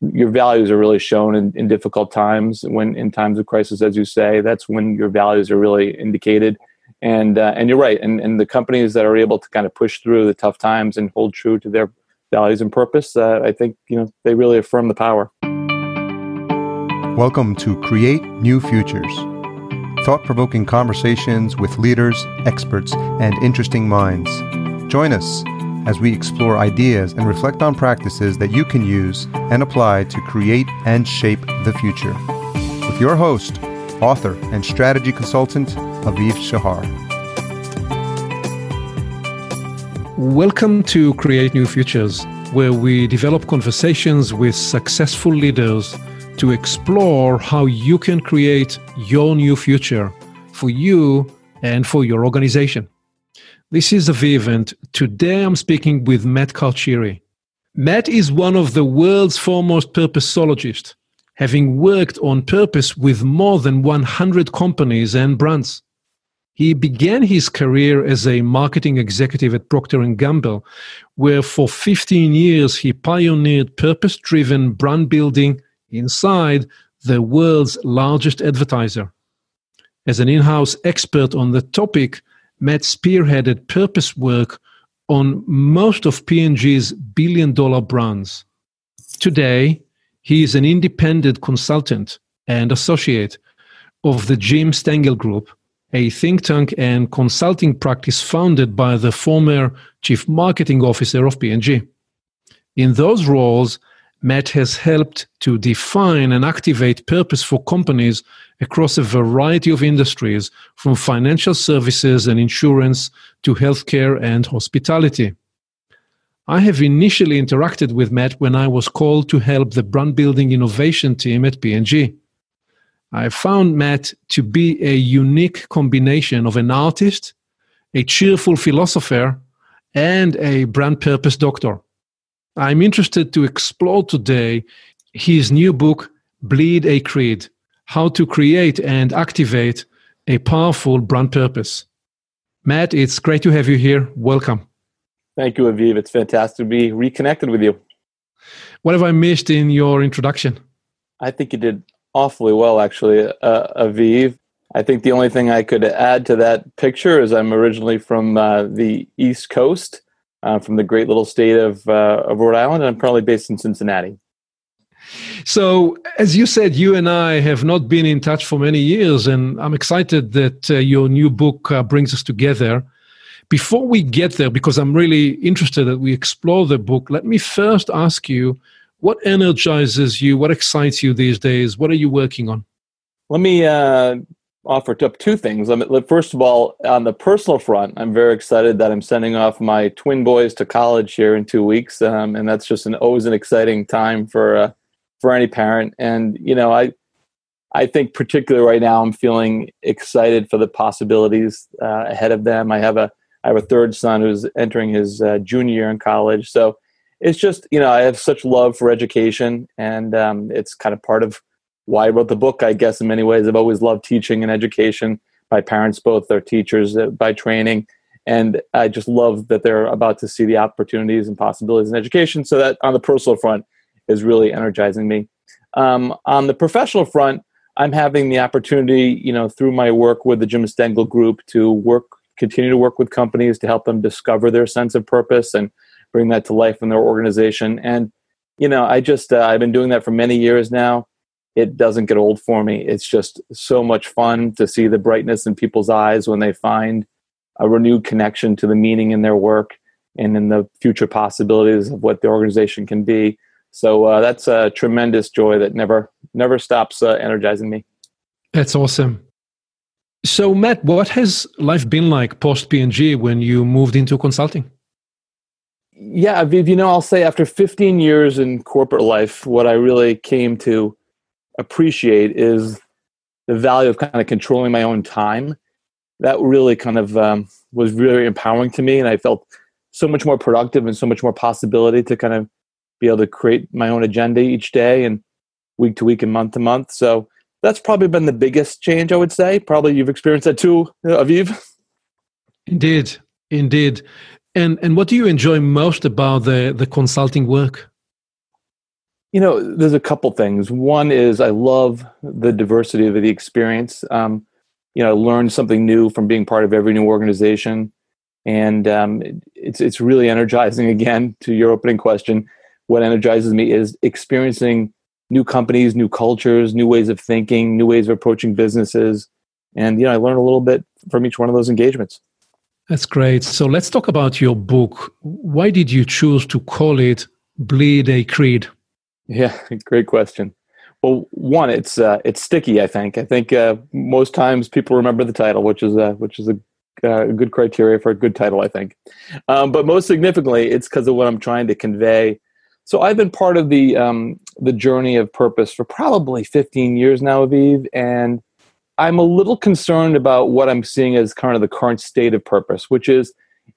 your values are really shown in, in difficult times when in times of crisis as you say that's when your values are really indicated. And uh, and you're right and and the companies that are able to kind of push through the tough times and hold true to their values and purpose uh, i think you know they really affirm the power. Welcome to create new futures. Thought-provoking conversations with leaders experts and interesting minds. Join us as we explore ideas and reflect on practices that you can use and apply to create and shape the future. With your host, author, and strategy consultant, Aviv Shahar. Welcome to Create New Futures, where we develop conversations with successful leaders to explore how you can create your new future for you and for your organization. This is Aviv, and today I'm speaking with Matt Carcieri. Matt is one of the world's foremost purposeologists, having worked on purpose with more than 100 companies and brands. He began his career as a marketing executive at Procter & Gamble, where for 15 years he pioneered purpose-driven brand building inside the world's largest advertiser. As an in-house expert on the topic, Matt spearheaded purpose work on most of P&G's billion dollar brands. Today, he is an independent consultant and associate of the Jim Stengel Group, a think tank and consulting practice founded by the former chief marketing officer of P&G. In those roles, Matt has helped to define and activate purpose for companies across a variety of industries, from financial services and insurance to healthcare and hospitality. I have initially interacted with Matt when I was called to help the brand building innovation team at P&G. I found Matt to be a unique combination of an artist, a cheerful philosopher, and a brand purpose doctor. I'm interested to explore today his new book, Bleed a Creed How to Create and Activate a Powerful Brand Purpose. Matt, it's great to have you here. Welcome. Thank you, Aviv. It's fantastic to be reconnected with you. What have I missed in your introduction? I think you did awfully well, actually, uh, Aviv. I think the only thing I could add to that picture is I'm originally from uh, the East Coast uh, from the great little state of, uh, of Rhode Island, and I'm currently based in Cincinnati. So, as you said, you and I have not been in touch for many years, and I'm excited that uh, your new book uh, brings us together. Before we get there, because I'm really interested that we explore the book, let me first ask you what energizes you, what excites you these days, what are you working on? Let me uh, offer up two things. First of all, on the personal front, I'm very excited that I'm sending off my twin boys to college here in two weeks, um, and that's just an always an exciting time for uh, for any parent. And you know, I I think particularly right now, I'm feeling excited for the possibilities uh, ahead of them. I have a I have a third son who's entering his uh, junior year in college, so it's just you know I have such love for education, and um, it's kind of part of why I wrote the book, I guess, in many ways. I've always loved teaching and education. My parents both are teachers uh, by training. And I just love that they're about to see the opportunities and possibilities in education. So that on the personal front is really energizing me. Um, on the professional front, I'm having the opportunity, you know, through my work with the Jim Stengel Group to work, continue to work with companies to help them discover their sense of purpose and bring that to life in their organization. And, you know, I just, uh, I've been doing that for many years now it doesn't get old for me. It's just so much fun to see the brightness in people's eyes when they find a renewed connection to the meaning in their work and in the future possibilities of what the organization can be. So uh, that's a tremendous joy that never never stops uh, energizing me. That's awesome. So Matt, what has life been like post P&G when you moved into consulting? Yeah, Aviv, you know, I'll say after 15 years in corporate life, what I really came to appreciate is the value of kind of controlling my own time. That really kind of um, was really empowering to me, and I felt so much more productive and so much more possibility to kind of be able to create my own agenda each day and week to week and month to month. So that's probably been the biggest change, I would say. Probably you've experienced that too, Aviv. Indeed, indeed. And and what do you enjoy most about the the consulting work? You know, there's a couple things. One is I love the diversity of the experience. Um, you know, I learned something new from being part of every new organization, and um, it's it's really energizing. Again, to your opening question, what energizes me is experiencing new companies, new cultures, new ways of thinking, new ways of approaching businesses, and you know, I learn a little bit from each one of those engagements. That's great. So let's talk about your book. Why did you choose to call it "Bleed a Creed"? Yeah, great question. Well, one, it's uh, it's sticky. I think. I think uh, most times people remember the title, which is a which is a, uh, good criteria for a good title. I think, um, but most significantly, it's because of what I'm trying to convey. So I've been part of the um, the journey of purpose for probably 15 years now, Aviv, and I'm a little concerned about what I'm seeing as kind of the current state of purpose, which is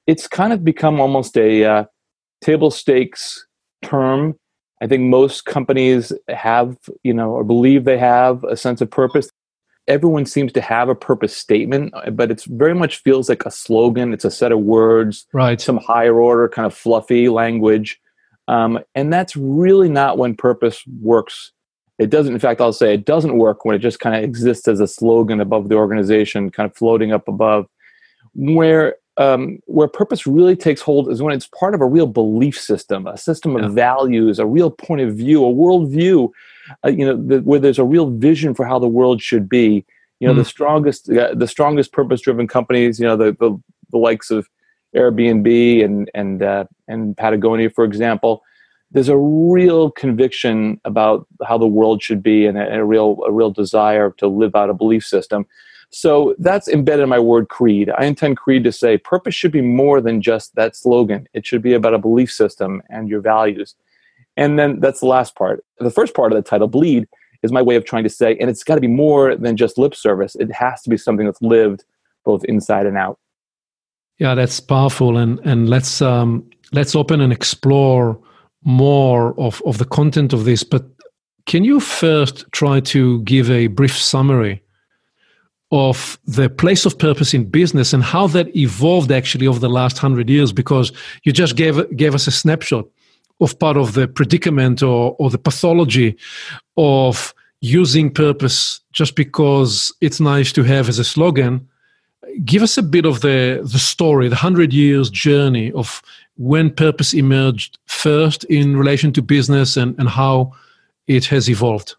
it's kind of become almost a uh, table stakes term I think most companies have, you know, or believe they have a sense of purpose. Everyone seems to have a purpose statement, but it's very much feels like a slogan. It's a set of words, right? Some higher order, kind of fluffy language, um, and that's really not when purpose works. It doesn't. In fact, I'll say it doesn't work when it just kind of exists as a slogan above the organization, kind of floating up above. Where um, where purpose really takes hold is when it's part of a real belief system, a system of yeah. values, a real point of view, a worldview. Uh, you know, the, where there's a real vision for how the world should be. You know, mm. the strongest, uh, the strongest purpose-driven companies. You know, the, the, the likes of Airbnb and and uh, and Patagonia, for example. There's a real conviction about how the world should be, and a, and a real a real desire to live out a belief system. So that's embedded in my word creed. I intend creed to say purpose should be more than just that slogan. It should be about a belief system and your values. And then that's the last part. The first part of the title, bleed, is my way of trying to say, and it's got to be more than just lip service. It has to be something that's lived both inside and out. Yeah, that's powerful. And and let's um, let's open and explore more of, of the content of this. But can you first try to give a brief summary of the place of purpose in business and how that evolved actually over the last hundred years because you just gave gave us a snapshot of part of the predicament or, or the pathology of using purpose just because it's nice to have as a slogan. Give us a bit of the the story the 100 years journey of when purpose emerged first in relation to business and, and how it has evolved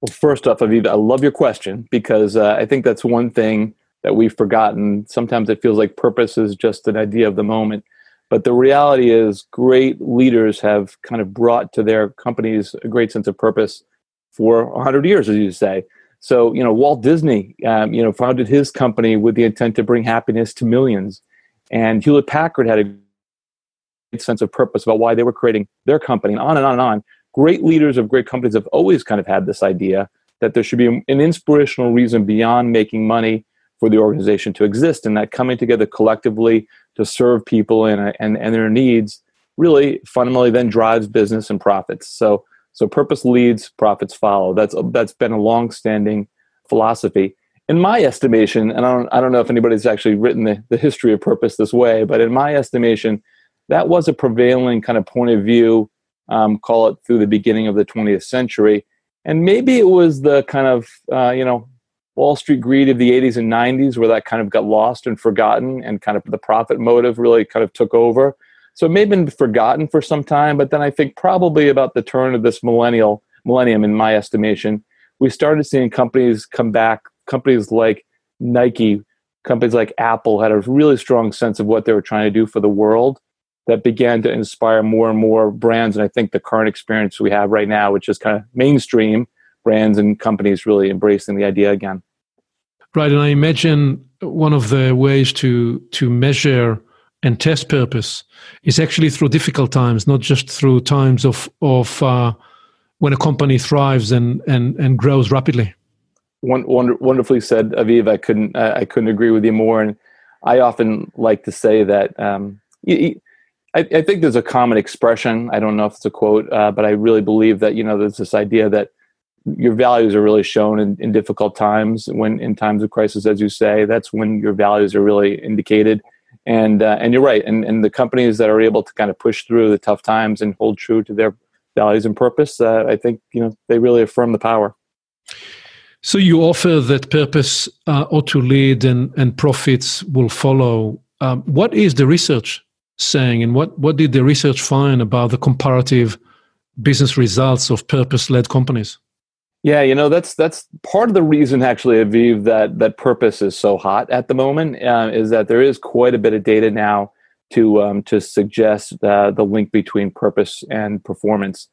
well, first off, Aviva, I love your question because uh, I think that's one thing that we've forgotten. Sometimes it feels like purpose is just an idea of the moment. But the reality is, great leaders have kind of brought to their companies a great sense of purpose for 100 years, as you say. So, you know, Walt Disney, um, you know, founded his company with the intent to bring happiness to millions. And Hewlett Packard had a great sense of purpose about why they were creating their company, and on and on and on great leaders of great companies have always kind of had this idea that there should be an inspirational reason beyond making money for the organization to exist and that coming together collectively to serve people and, and, and their needs really fundamentally then drives business and profits. So so purpose leads profits follow. That's that's been a long-standing philosophy. In my estimation and i don't, I don't know if anybody's actually written the, the history of purpose this way but in my estimation that was a prevailing kind of point of view um, call it through the beginning of the 20th century. And maybe it was the kind of, uh, you know, Wall Street greed of the 80s and 90s where that kind of got lost and forgotten and kind of the profit motive really kind of took over. So it may have been forgotten for some time, but then I think probably about the turn of this millennial millennium, in my estimation, we started seeing companies come back. Companies like Nike, companies like Apple had a really strong sense of what they were trying to do for the world that began to inspire more and more brands. And I think the current experience we have right now, which is kind of mainstream brands and companies really embracing the idea again. Right, and I imagine one of the ways to to measure and test purpose is actually through difficult times, not just through times of of uh, when a company thrives and and and grows rapidly. One, wonder, wonderfully said, Aviv. I couldn't I couldn't agree with you more. And I often like to say that um, you, I, I, think there's a common expression. I don't know if it's a quote, uh, but I really believe that you know there's this idea that your values are really shown in, in difficult times. When in times of crisis, as you say, that's when your values are really indicated. And uh, and you're right. And and the companies that are able to kind of push through the tough times and hold true to their values and purpose, uh, I think you know they really affirm the power. So you offer that purpose ought to lead and, and profits will follow. Um, what is the research saying, and what, what did the research find about the comparative business results of purpose-led companies? Yeah, you know that's that's part of the reason actually, Aviv, that that purpose is so hot at the moment uh, is that there is quite a bit of data now to um, to suggest uh, the link between purpose and performance.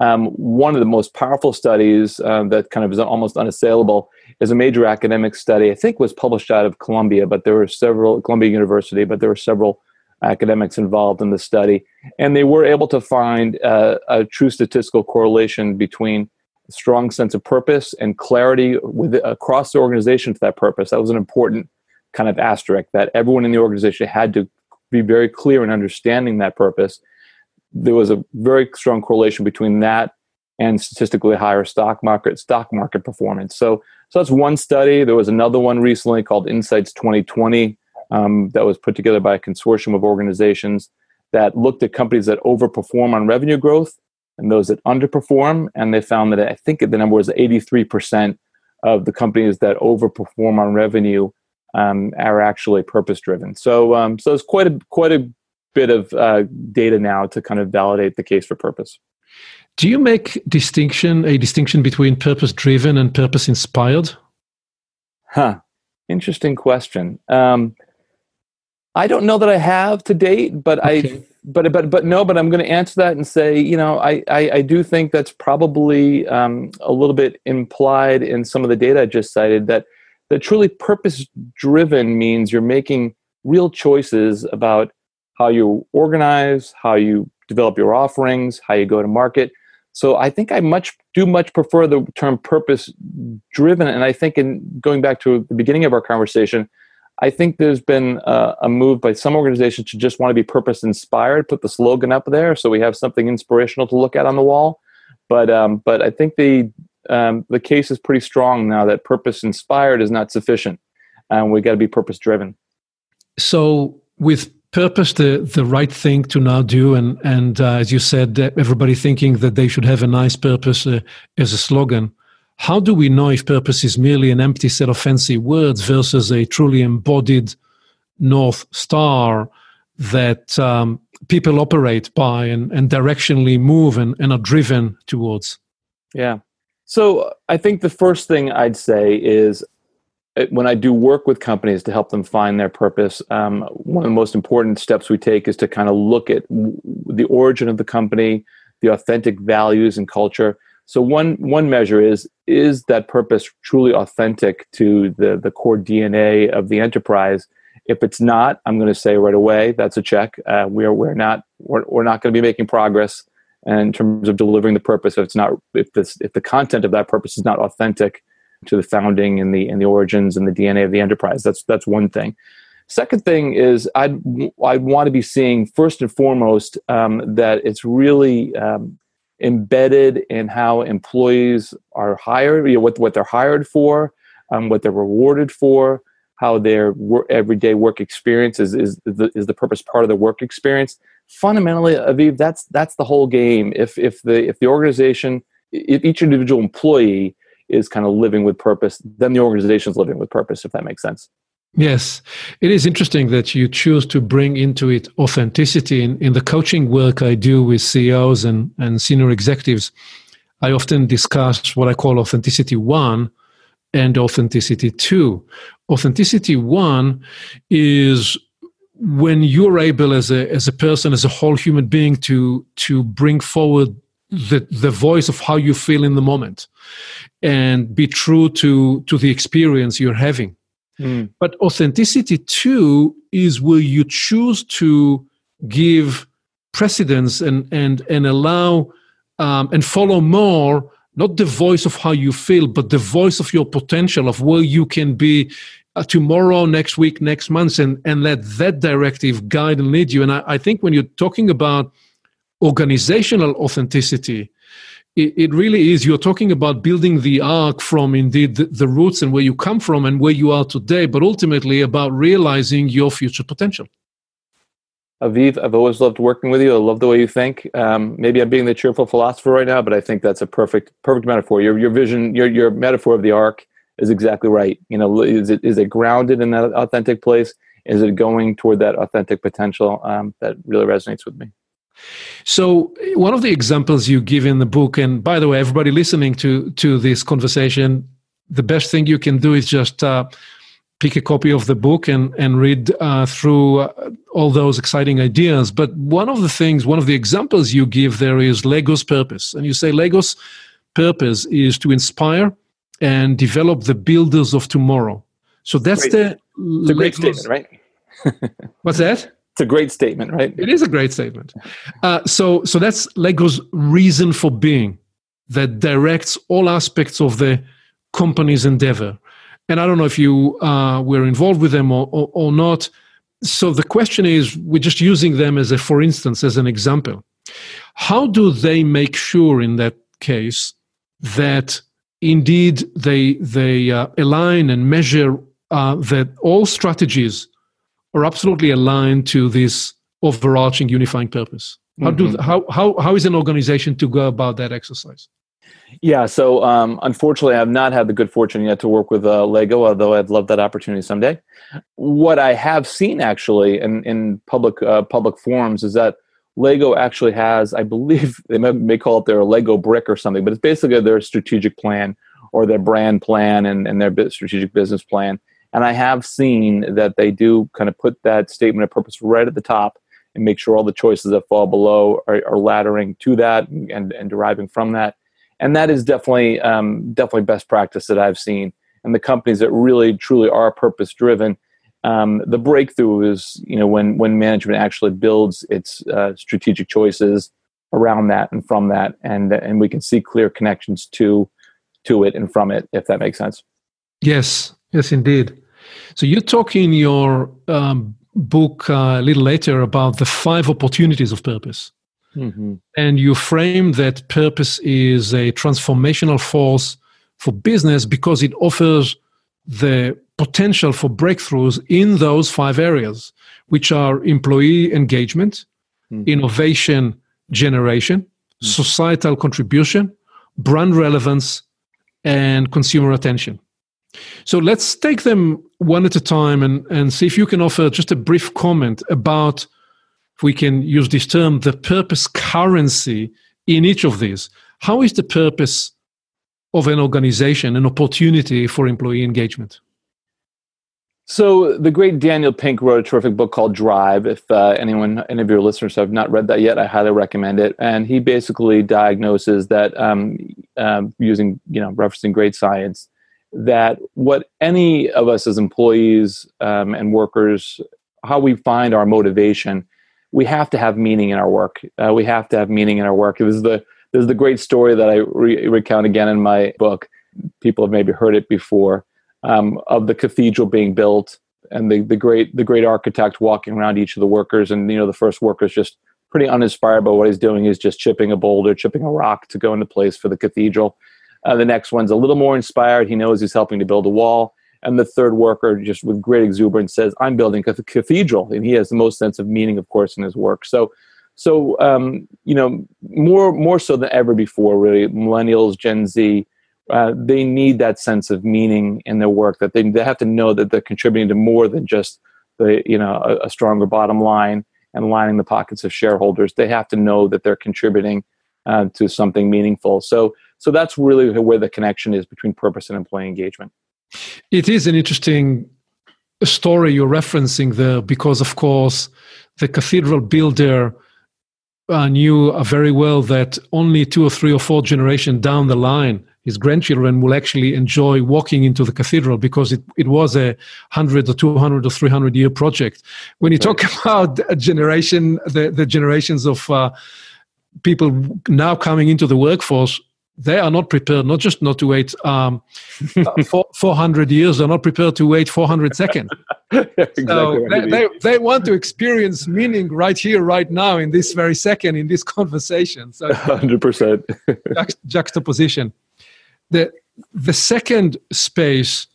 Um, one of the most powerful studies uh, that kind of is almost unassailable is a major academic study. I think was published out of Columbia, but there were several Columbia University, but there were several academics involved in the study, and they were able to find uh, a true statistical correlation between a strong sense of purpose and clarity with across the organization to that purpose. That was an important kind of asterisk that everyone in the organization had to be very clear in understanding that purpose. There was a very strong correlation between that and statistically higher stock market stock market performance. So, so that's one study. There was another one recently called Insights 2020 um, that was put together by a consortium of organizations that looked at companies that overperform on revenue growth and those that underperform. And they found that I think the number was 83% of the companies that overperform on revenue um, are actually purpose driven. So, um, so it's quite a quite a bit of uh, data now to kind of validate the case for purpose. Do you make distinction a distinction between purpose driven and purpose inspired? Huh. Interesting question. Um, I don't know that I have to date, but okay. I but but but no, but I'm going to answer that and say, you know, I I, I do think that's probably um, a little bit implied in some of the data I just cited that that truly purpose driven means you're making real choices about how you organize, how you develop your offerings, how you go to market. So I think I much do much prefer the term purpose driven. And I think in going back to the beginning of our conversation, I think there's been a, a move by some organizations to just want to be purpose inspired, put the slogan up there so we have something inspirational to look at on the wall. But um, but I think the um, the case is pretty strong now that purpose inspired is not sufficient, and we got to be purpose driven. So, with purpose, the the right thing to now do, and and uh, as you said, everybody thinking that they should have a nice purpose uh, as a slogan. How do we know if purpose is merely an empty set of fancy words versus a truly embodied north star that um, people operate by and, and directionally move and, and are driven towards? Yeah. So I think the first thing I'd say is uh, when I do work with companies to help them find their purpose, um, one of the most important steps we take is to kind of look at the origin of the company, the authentic values and culture. So one one measure is is that purpose truly authentic to the the core DNA of the enterprise. If it's not, I'm going to say right away that's a check. Uh, we're we're not we're, we're not going to be making progress in terms of delivering the purpose if it's not if this if the content of that purpose is not authentic to the founding and the and the origins and the DNA of the enterprise. That's that's one thing. Second thing is I'd I'd want to be seeing first and foremost um, that it's really um, embedded in how employees are hired, you know, what what they're hired for, um, what they're rewarded for, how their work, everyday work experience is is the, is the purpose part of the work experience fundamentally, Aviv, that's that's the whole game. If if the if the organization, if each individual employee is kind of living with purpose, then the organization is living with purpose. If that makes sense. Yes, it is interesting that you choose to bring into it authenticity. In, in the coaching work I do with CEOs and, and senior executives, I often discuss what I call authenticity one and authenticity two. Authenticity one is when you're able as a as a person as a whole human being to to bring forward the the voice of how you feel in the moment and be true to to the experience you're having mm. but authenticity two is where you choose to give precedence and and and allow um, and follow more not the voice of how you feel but the voice of your potential of where you can be uh, tomorrow, next week, next month, and, and let that directive guide and lead you. And I, I think when you're talking about organizational authenticity, it, it, really is you're talking about building the arc from indeed the, the roots and where you come from and where you are today, but ultimately about realizing your future potential. Aviv, I've always loved working with you. I love the way you think. Um, maybe I'm being the cheerful philosopher right now, but I think that's a perfect perfect metaphor. Your your vision, your your metaphor of the arc is exactly right. You know, is it is it grounded in that authentic place? Is it going toward that authentic potential? Um, that really resonates with me. So, one of the examples you give in the book, and by the way, everybody listening to to this conversation, the best thing you can do is just uh, pick a copy of the book and and read uh, through uh, all those exciting ideas. But one of the things, one of the examples you give there is Lego's purpose, and you say Lego's purpose is to inspire and develop the builders of tomorrow. So that's great. the it's a great statement, right? What's that? It's a great statement, right? It is a great statement. Uh, so, so that's Lego's reason for being that directs all aspects of the company's endeavor. And I don't know if you uh, were involved with them or, or, or not. So the question is, we're just using them as a, for instance, as an example. How do they make sure in that case that indeed they they uh, align and measure uh, that all strategies are absolutely aligned to this overarching unifying purpose. How mm-hmm. do how, how how is an organization to go about that exercise? Yeah, so um, unfortunately, I've not had the good fortune yet to work with uh, Lego, although I'd love that opportunity someday. What I have seen actually in in public uh, public forums is that Lego actually has, I believe, they may, may call it their Lego brick or something, but it's basically their strategic plan or their brand plan and, and their strategic business plan. And I have seen that they do kind of put that statement of purpose right at the top and make sure all the choices that fall below are, are laddering to that and, and deriving from that. And that is definitely um, definitely best practice that I've seen. And the companies that really truly are purpose driven, um, the breakthrough is you know when when management actually builds its uh, strategic choices around that and from that, and and we can see clear connections to to it and from it, if that makes sense. Yes, yes, indeed. So you talk in your um, book uh, a little later about the five opportunities of purpose. Mm-hmm. And you frame that purpose is a transformational force for business because it offers the potential for breakthroughs in those five areas, which are employee engagement, mm-hmm. innovation generation, mm-hmm. societal contribution, brand relevance, and consumer attention. So let's take them one at a time and, and see if you can offer just a brief comment about, if we can use this term, the purpose currency in each of these. How is the purpose of an organization an opportunity for employee engagement? So the great Daniel Pink wrote a terrific book called Drive. If uh, anyone, any of your listeners have not read that yet, I highly recommend it. And he basically diagnoses that um, um, using, you know, referencing great science, that what any of us as employees um, and workers, how we find our motivation, we have to have meaning in our work. Uh, we have to have meaning in our work. This is the this is the great story that I re- recount again in my book. People have maybe heard it before um, of the cathedral being built and the, the great the great architect walking around each of the workers and you know the first worker is just pretty uninspired by what he's doing he's just chipping a boulder chipping a rock to go into place for the cathedral uh, the next one's a little more inspired. He knows he's helping to build a wall. And the third worker, just with great exuberance, says, "I'm building a cathedral," and he has the most sense of meaning, of course, in his work. So, so um, you know, more more so than ever before, really, millennials, Gen Z, uh, they need that sense of meaning in their work. That they they have to know that they're contributing to more than just the you know a, a stronger bottom line and lining the pockets of shareholders. They have to know that they're contributing uh, to something meaningful. So so that's really where the connection is between purpose and employee engagement. It is an interesting story you're referencing there because, of course, the cathedral builder uh, knew uh, very well that only two or three or four generations down the line, his grandchildren will actually enjoy walking into the cathedral because it, it was a 100 or 200 or 300 year project. When you right. talk about a generation, the, the generations of uh, people now coming into the workforce, they are not prepared not just not to wait um, uh, 400 years they're not prepared to wait 400 seconds exactly so they, they, they, want to experience meaning right here right now in this very second in this conversation so 100% juxt- juxtaposition the, the second space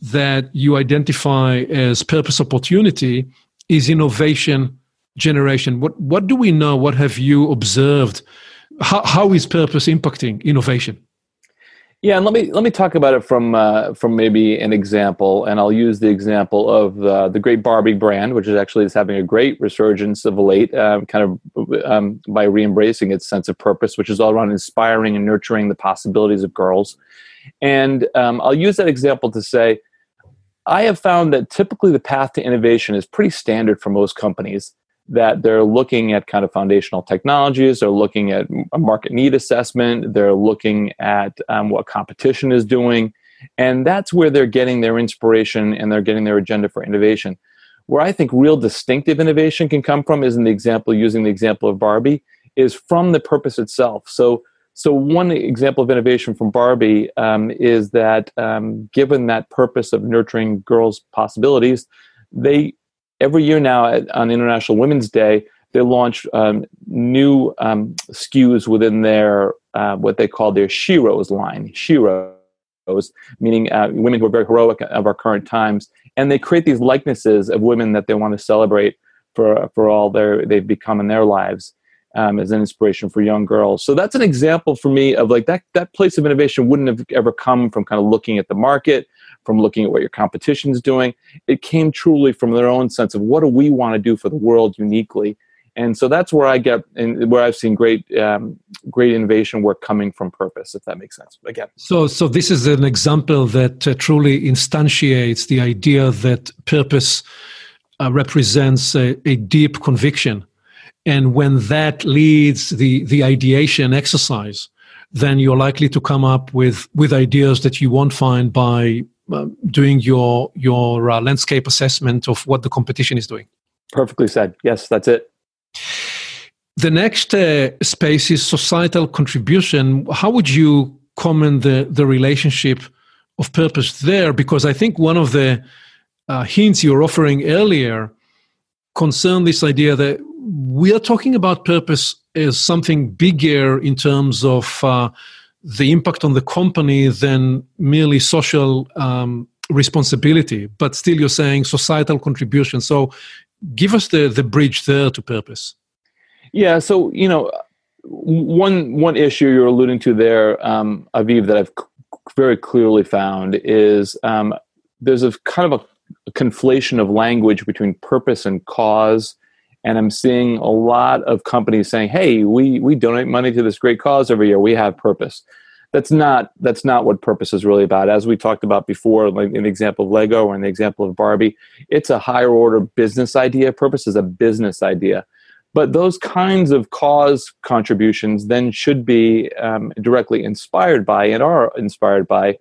that you identify as purpose opportunity is innovation generation. What what do we know? What have you observed? How, how is purpose impacting innovation? Yeah, and let me let me talk about it from uh, from maybe an example, and I'll use the example of uh, the great Barbie brand, which is actually is having a great resurgence of late, um, kind of um, by re-embracing its sense of purpose, which is all around inspiring and nurturing the possibilities of girls. And um, I'll use that example to say, I have found that typically the path to innovation is pretty standard for most companies that they're looking at kind of foundational technologies, they're looking at a market need assessment, they're looking at um, what competition is doing, and that's where they're getting their inspiration and they're getting their agenda for innovation. Where I think real distinctive innovation can come from is in the example, using the example of Barbie, is from the purpose itself. So, so one example of innovation from Barbie um, is that um, given that purpose of nurturing girls' possibilities, they every year now at, on International Women's Day, they launch um, new um, SKUs within their uh, what they call their Sheroes line. Sheroes, meaning uh, women who are very heroic of our current times, and they create these likenesses of women that they want to celebrate for for all their they've become in their lives. Um, as an inspiration for young girls. So that's an example for me of like that that place of innovation wouldn't have ever come from kind of looking at the market, from looking at what your competition is doing. It came truly from their own sense of what do we want to do for the world uniquely. And so that's where I get, and where I've seen great, um, great innovation work coming from purpose, if that makes sense. Again, so so this is an example that uh, truly instantiates the idea that purpose uh, represents a, a deep conviction, and when that leads the the ideation exercise, then you're likely to come up with with ideas that you won't find by uh, doing your your uh, landscape assessment of what the competition is doing. Perfectly said. Yes, that's it. The next uh, space is societal contribution. How would you comment the the relationship of purpose there? Because I think one of the uh, hints you were offering earlier concerned this idea that we are talking about purpose as something bigger in terms of uh, the impact on the company than merely social um, responsibility, but still you're saying societal contribution. So give us the, the bridge there to purpose. Yeah, so, you know, one one issue you're alluding to there, um, Aviv, that I've c- very clearly found is um, there's a kind of a, a conflation of language between purpose and cause and I'm seeing a lot of companies saying, "Hey, we we donate money to this great cause every year. We have purpose." That's not that's not what purpose is really about. As we talked about before, like in the example of Lego or in the example of Barbie, it's a higher order business idea. Purpose is a business idea, but those kinds of cause contributions then should be um, directly inspired by and are inspired by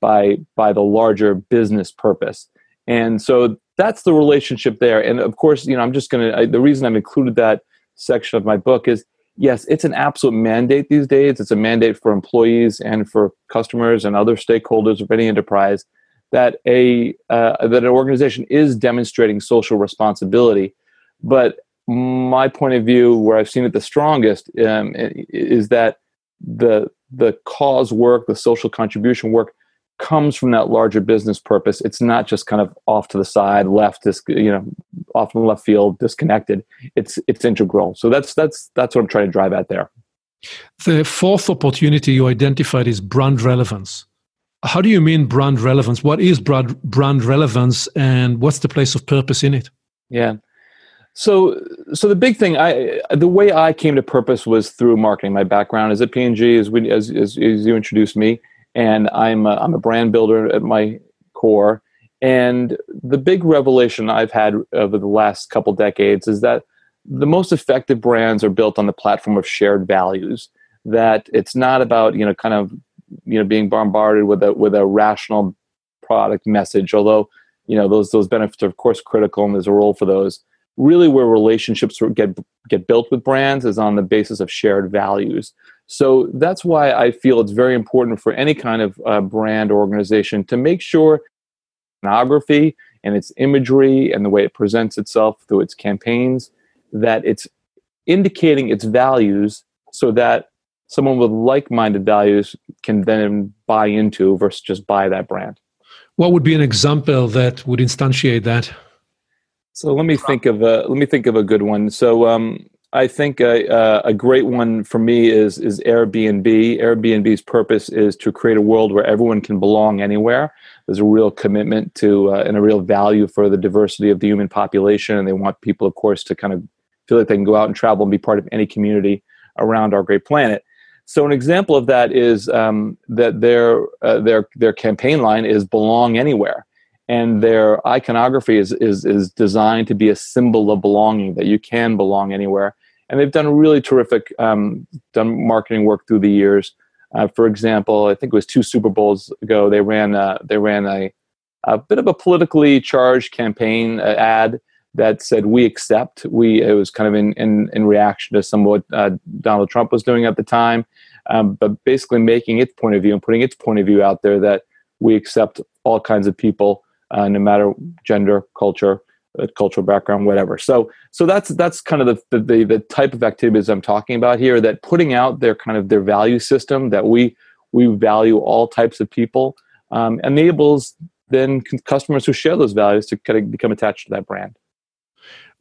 by by the larger business purpose. And so that's the relationship there. And of course, you know, I'm just going to, the reason I've included that section of my book is yes, it's an absolute mandate these days. It's a mandate for employees and for customers and other stakeholders of any enterprise that a uh, that an organization is demonstrating social responsibility. But my point of view, where I've seen it the strongest, um, is that the the cause work, the social contribution work, comes from that larger business purpose. It's not just kind of off to the side, left, you know, off in the left field, disconnected. It's it's integral. So that's that's that's what I'm trying to drive at there. The fourth opportunity you identified is brand relevance. How do you mean brand relevance? What is brand brand relevance, and what's the place of purpose in it? Yeah. So, so the big thing, I the way I came to purpose was through marketing. My background is at P&G, as we as, as, as you introduced me, and I'm a, I'm a brand builder at my core. And the big revelation I've had over the last couple decades is that the most effective brands are built on the platform of shared values. That it's not about you know kind of you know being bombarded with a with a rational product message, although you know those those benefits are of course critical and there's a role for those. Really, where relationships get get built with brands is on the basis of shared values. So that's why I feel it's very important for any kind of uh, brand organization to make sure iconography and its imagery and the way it presents itself through its campaigns that it's indicating its values so that someone with like-minded values can then buy into versus just buy that brand. What would be an example that would instantiate that? So let me think of a let me think of a good one. So um, I think a, a, great one for me is is Airbnb. Airbnb's purpose is to create a world where everyone can belong anywhere. There's a real commitment to uh, and a real value for the diversity of the human population, and they want people, of course, to kind of feel like they can go out and travel and be part of any community around our great planet. So an example of that is um, that their uh, their their campaign line is "Belong Anywhere." and their iconography is, is is designed to be a symbol of belonging that you can belong anywhere and they've done really terrific um, done marketing work through the years. Uh, for example, I think it was two Super Bowls ago. They ran uh, they ran a a bit of a politically charged campaign uh, ad that said "We accept." We it was kind of in in, in reaction to some what uh, Donald Trump was doing at the time, um, but basically making its point of view and putting its point of view out there that we accept all kinds of people, uh, no matter gender, culture, cultural background, whatever. So so that's that's kind of the, the the type of activities I'm talking about here. That putting out their kind of their value system that we we value all types of people um, enables then customers who share those values to kind of become attached to that brand.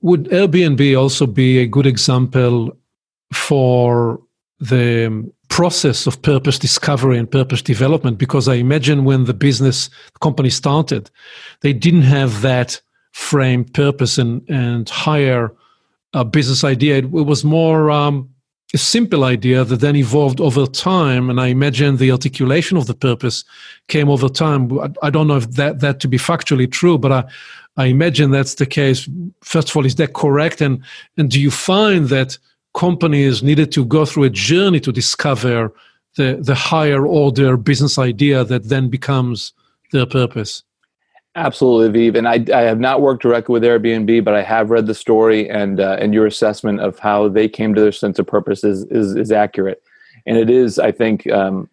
Would Airbnb also be a good example for the process of purpose discovery and purpose development? Because I imagine when the business company started, they didn't have that frame purpose and and higher business idea. It, it was more um, a simple idea that then evolved over time, and I imagine the articulation of the purpose came over time. I, I don't know if that that to be factually true, but I I imagine that's the case. First of all, is that correct? And and do you find that companies needed to go through a journey to discover the the higher order business idea that then becomes their purpose? Absolutely, Viv. And I, I have not worked directly with Airbnb, but I have read the story, and uh, and your assessment of how they came to their sense of purpose is is, is accurate. And it is, I think, um,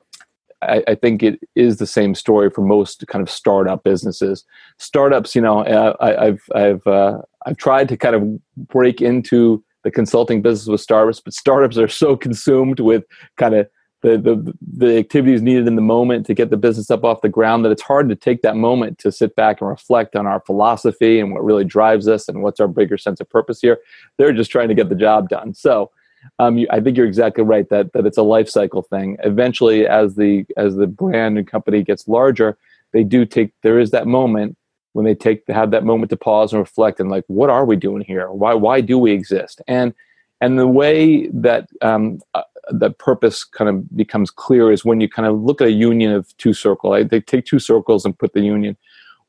I, I, think it is the same story for most kind of startup businesses. Startups, you know, uh, I, have I've uh, I've tried to kind of break into the consulting business with startups, but startups are so consumed with kind of the, the the activities needed in the moment to get the business up off the ground that it's hard to take that moment to sit back and reflect on our philosophy and what really drives us and what's our bigger sense of purpose here. They're just trying to get the job done. So um, you, i think you're exactly right that that it's a life cycle thing. Eventually as the as the brand and company gets larger they do take there is that moment when they take have that moment to pause and reflect and like what are we doing here? Why why do we exist? And and the way that um, uh, the purpose kind of becomes clear is when you kind of look at a union of two circles. They take two circles and put the union.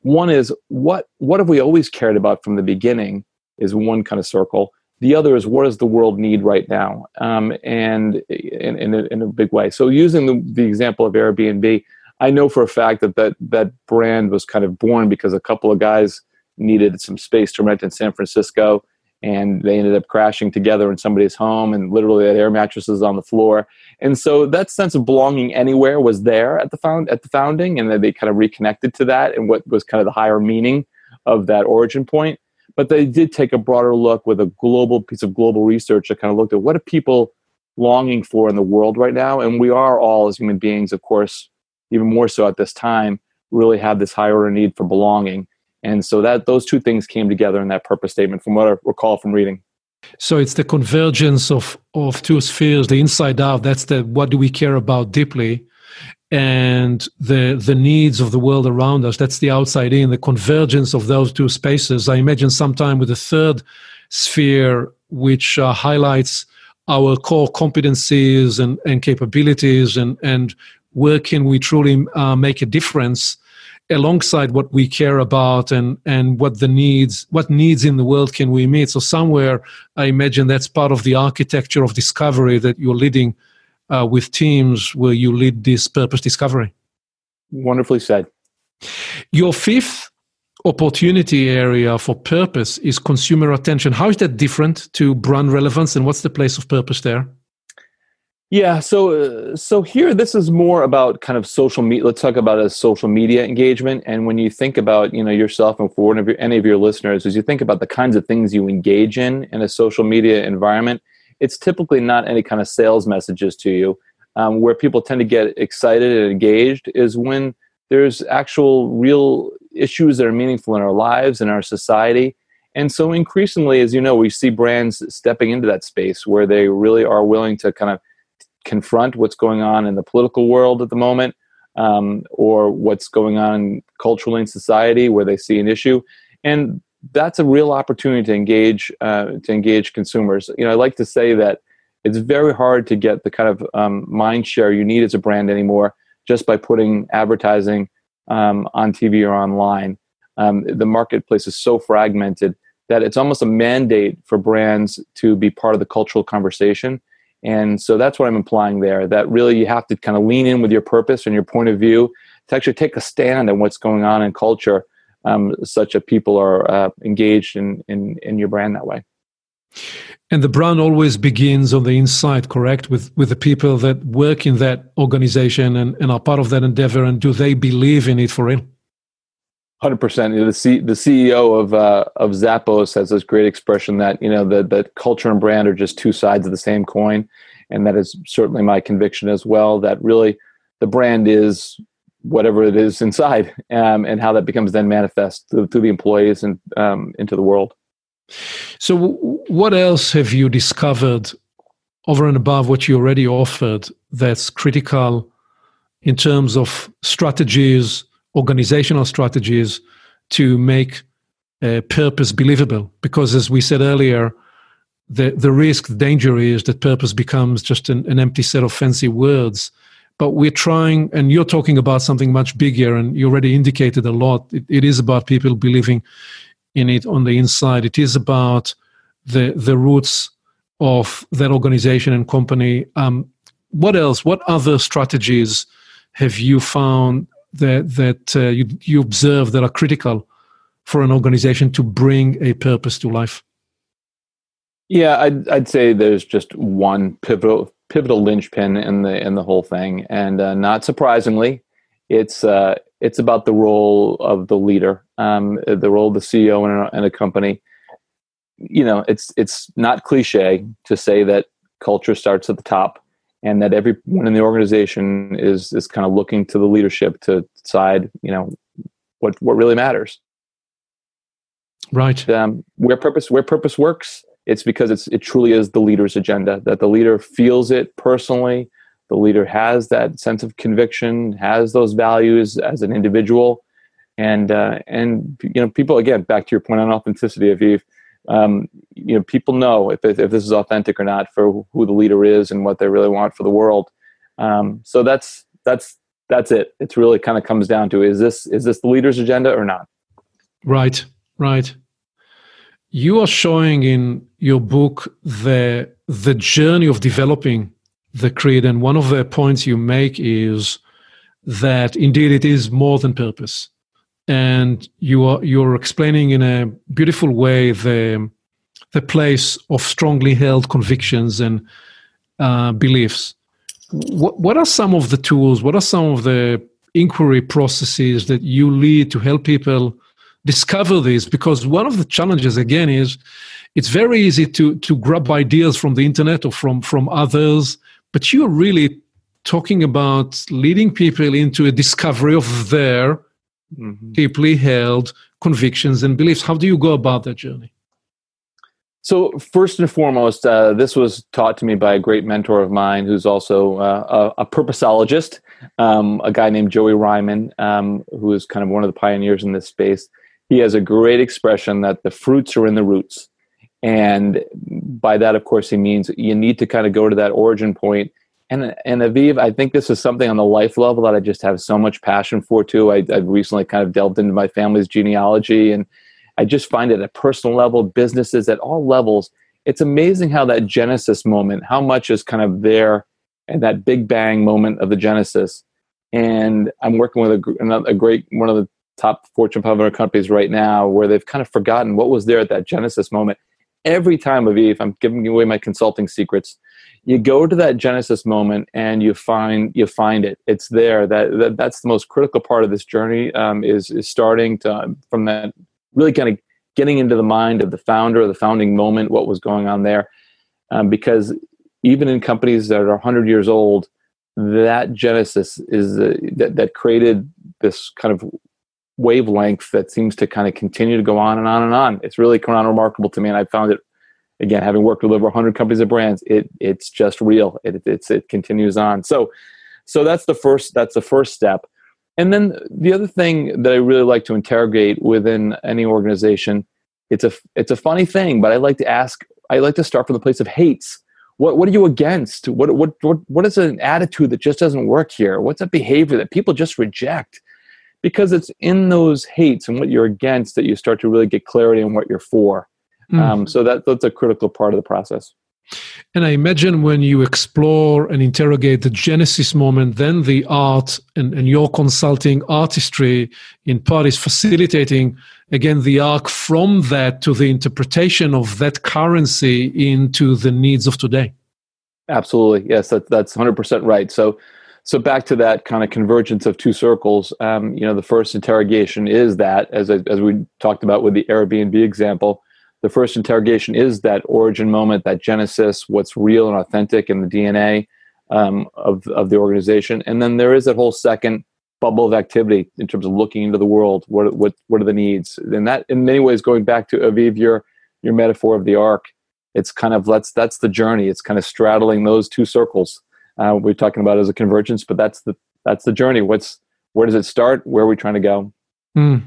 One is what what have we always cared about from the beginning is one kind of circle. The other is what does the world need right now, um, and in, in, a, in a big way. So using the, the example of Airbnb, I know for a fact that, that that brand was kind of born because a couple of guys needed some space to rent in San Francisco and they ended up crashing together in somebody's home and literally had air mattresses on the floor. And so that sense of belonging anywhere was there at the found at the founding and then they kind of reconnected to that and what was kind of the higher meaning of that origin point. But they did take a broader look with a global piece of global research that kind of looked at what are people longing for in the world right now. And we are all as human beings of course even more so at this time really have this higher need for belonging and so that those two things came together in that purpose statement from what I recall from reading. So it's the convergence of of two spheres, the inside out. That's the what do we care about deeply, and the the needs of the world around us. That's the outside in. The convergence of those two spaces. I imagine sometime with the third sphere, which uh, highlights our core competencies and, and capabilities, and and where can we truly uh, make a difference alongside what we care about and and what the needs what needs in the world can we meet. So somewhere i imagine that's part of the architecture of discovery that you're leading uh, with teams where you lead this purpose discovery. Wonderfully said. Your fifth opportunity area for purpose is consumer attention. How is that different to brand relevance and what's the place of purpose there yeah, so uh, so here this is more about kind of social media. Let's talk about a social media engagement. And when you think about you know yourself and for of your, any of your listeners, as you think about the kinds of things you engage in in a social media environment, it's typically not any kind of sales messages to you. Um, where people tend to get excited and engaged is when there's actual real issues that are meaningful in our lives and our society And so increasingly, as you know, we see brands stepping into that space where they really are willing to kind of confront what's going on in the political world at the moment um, or what's going on culturally in society where they see an issue. And that's a real opportunity to engage uh, to engage consumers. You know, I like to say that it's very hard to get the kind of um, mind share you need as a brand anymore just by putting advertising um, on TV or online. Um, the marketplace is so fragmented that it's almost a mandate for brands to be part of the cultural conversation. And so that's what I'm implying there that really you have to kind of lean in with your purpose and your point of view to actually take a stand on what's going on in culture, um, such that people are uh, engaged in, in, in your brand that way. And the brand always begins on the inside, correct? With with the people that work in that organization and, and are part of that endeavor, and do they believe in it for real? Hundred percent. The C, the CEO of uh, of Zappos has this great expression that you know that the culture and brand are just two sides of the same coin, and that is certainly my conviction as well. That really the brand is whatever it is inside, um, and how that becomes then manifest through, through the employees and um, into the world. So, what else have you discovered over and above what you already offered that's critical in terms of strategies, organizational strategies to make uh, purpose believable? Because, as we said earlier, the, the risk, the danger is that purpose becomes just an, an empty set of fancy words. But we're trying, and you're talking about something much bigger, and you already indicated a lot. it, it is about people believing in it on the inside. It is about the the roots of that organization and company. Um, what else? What other strategies have you found that that uh, you you observe that are critical for an organization to bring a purpose to life? Yeah, I'd I'd say there's just one pivotal pivotal linchpin in the in the whole thing, and uh, not surprisingly, it's uh, it's about the role of the leader, um, the role of the CEO in a, in a company. You know, it's it's not cliche to say that culture starts at the top, and that everyone in the organization is is kind of looking to the leadership to decide, you know, what what really matters. Right. Um, where purpose where purpose works, it's because it's it truly is the leader's agenda. That the leader feels it personally the leader has that sense of conviction, has those values as an individual, and uh, and you know people again back to your point on authenticity, Aviv. Um, you know people know if if this is authentic or not for who the leader is and what they really want for the world. Um, so that's that's that's it. It's really kind of comes down to is this is this the leader's agenda or not? Right, right. You are showing in your book the the journey of developing the creed. And one of the points you make is that indeed it is more than purpose. And you are you're explaining in a beautiful way the the place of strongly held convictions and uh, beliefs. What what are some of the tools? What are some of the inquiry processes that you lead to help people discover this? Because one of the challenges again is it's very easy to to grab ideas from the internet or from from others but you're really talking about leading people into a discovery of their mm-hmm. deeply held convictions and beliefs. How do you go about that journey? So, first and foremost, uh, this was taught to me by a great mentor of mine who's also uh, a, a, purposeologist, um, a guy named Joey Reiman, um, who is kind of one of the pioneers in this space. He has a great expression that the fruits are in the roots. And by that, of course, he means you need to kind of go to that origin point. And, and Aviv, I think this is something on the life level that I just have so much passion for too. I, I've recently kind of delved into my family's genealogy, and I just find it at a personal level, businesses at all levels. It's amazing how that Genesis moment, how much is kind of there, and that Big Bang moment of the Genesis. And I'm working with a, a great one of the top Fortune 500 companies right now, where they've kind of forgotten what was there at that Genesis moment every time, Aviv, I'm giving away my consulting secrets. You go to that Genesis moment and you find you find it. It's there. That, that that's the most critical part of this journey. Um, is is starting to um, from that really kind of getting into the mind of the founder, the founding moment, what was going on there, um, because even in companies that are 100 years old, that Genesis is that that created this kind of wavelength that seems to kind of continue to go on and on and on. It's really kind of remarkable to me, and I found it again having worked with over 100 companies and brands. It it's just real. It it's it continues on. So so that's the first that's the first step. And then the other thing that I really like to interrogate within any organization, it's a it's a funny thing, but I like to ask. I like to start from the place of hates. What what are you against? What what what what is an attitude that just doesn't work here? What's a behavior that people just reject? Because it's in those hates and what you're against that you start to really get clarity on what you're for. Mm. Um, so that that's a critical part of the process. And I imagine when you explore and interrogate the Genesis moment, then the art and, and your consulting artistry in part is facilitating, again, the arc from that to the interpretation of that currency into the needs of today. Absolutely. Yes, that, that's 100% right. So, so back to that kind of convergence of two circles, um, you know, the first interrogation is that, as, as we talked about with the Airbnb example, the first interrogation is that origin moment, that genesis, what's real and authentic in the DNA um, of, of the organization. And then there is that whole second bubble of activity in terms of looking into the world. What, what, what are the needs? And that, in many ways, going back to Aviv, your, your metaphor of the arc, it's kind of let's that's the journey. It's kind of straddling those two circles. Uh, we're talking about as a convergence, but that's the that's the journey. What's where does it start? Where are we trying to go? Mm.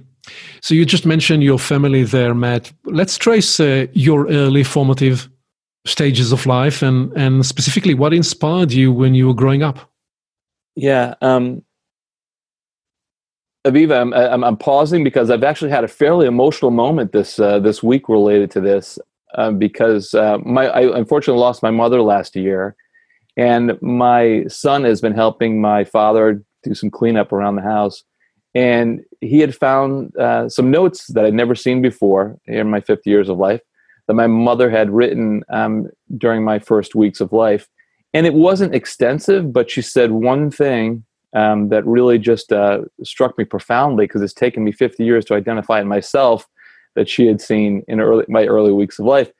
So you just mentioned your family there, Matt. Let's trace uh, your early formative stages of life and, and specifically what inspired you when you were growing up. Yeah. Um, Aviva, I'm, I'm, I'm, pausing because I've actually had a fairly emotional moment this uh, this week related to this uh, because uh, my I unfortunately lost my mother last year, and my son has been helping my father do some cleanup around the house and he had found uh, some notes that I'd never seen before in my 50 years of life that my mother had written um, during my first weeks of life. And it wasn't extensive, but she said one thing um, that really just uh, struck me profoundly because it's taken me 50 years to identify in myself that she had seen in early, my early weeks of life.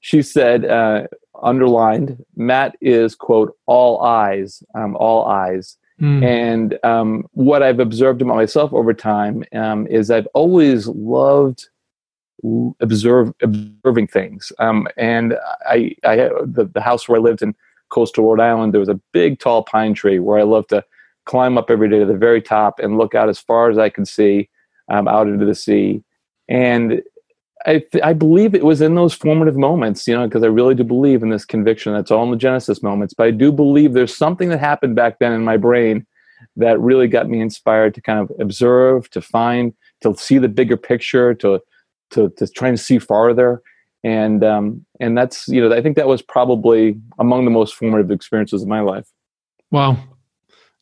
She said, uh, underlined, Matt is, quote, all eyes, um, all eyes. Mm. And um, what I've observed about myself over time um, is I've always loved observe observing things. Um, and I, I the, the house where I lived in coastal Rhode Island, there was a big tall pine tree where I loved to climb up every day to the very top and look out as far as I could see um, out into the sea. And I, I believe it was in those formative moments, you know, because I really do believe in this conviction. That's all in the Genesis moments. But I do believe there's something that happened back then in my brain that really got me inspired to kind of observe, to find, to see the bigger picture, to to to try and see farther. And um, and that's you know I think that was probably among the most formative experiences of my life. Wow,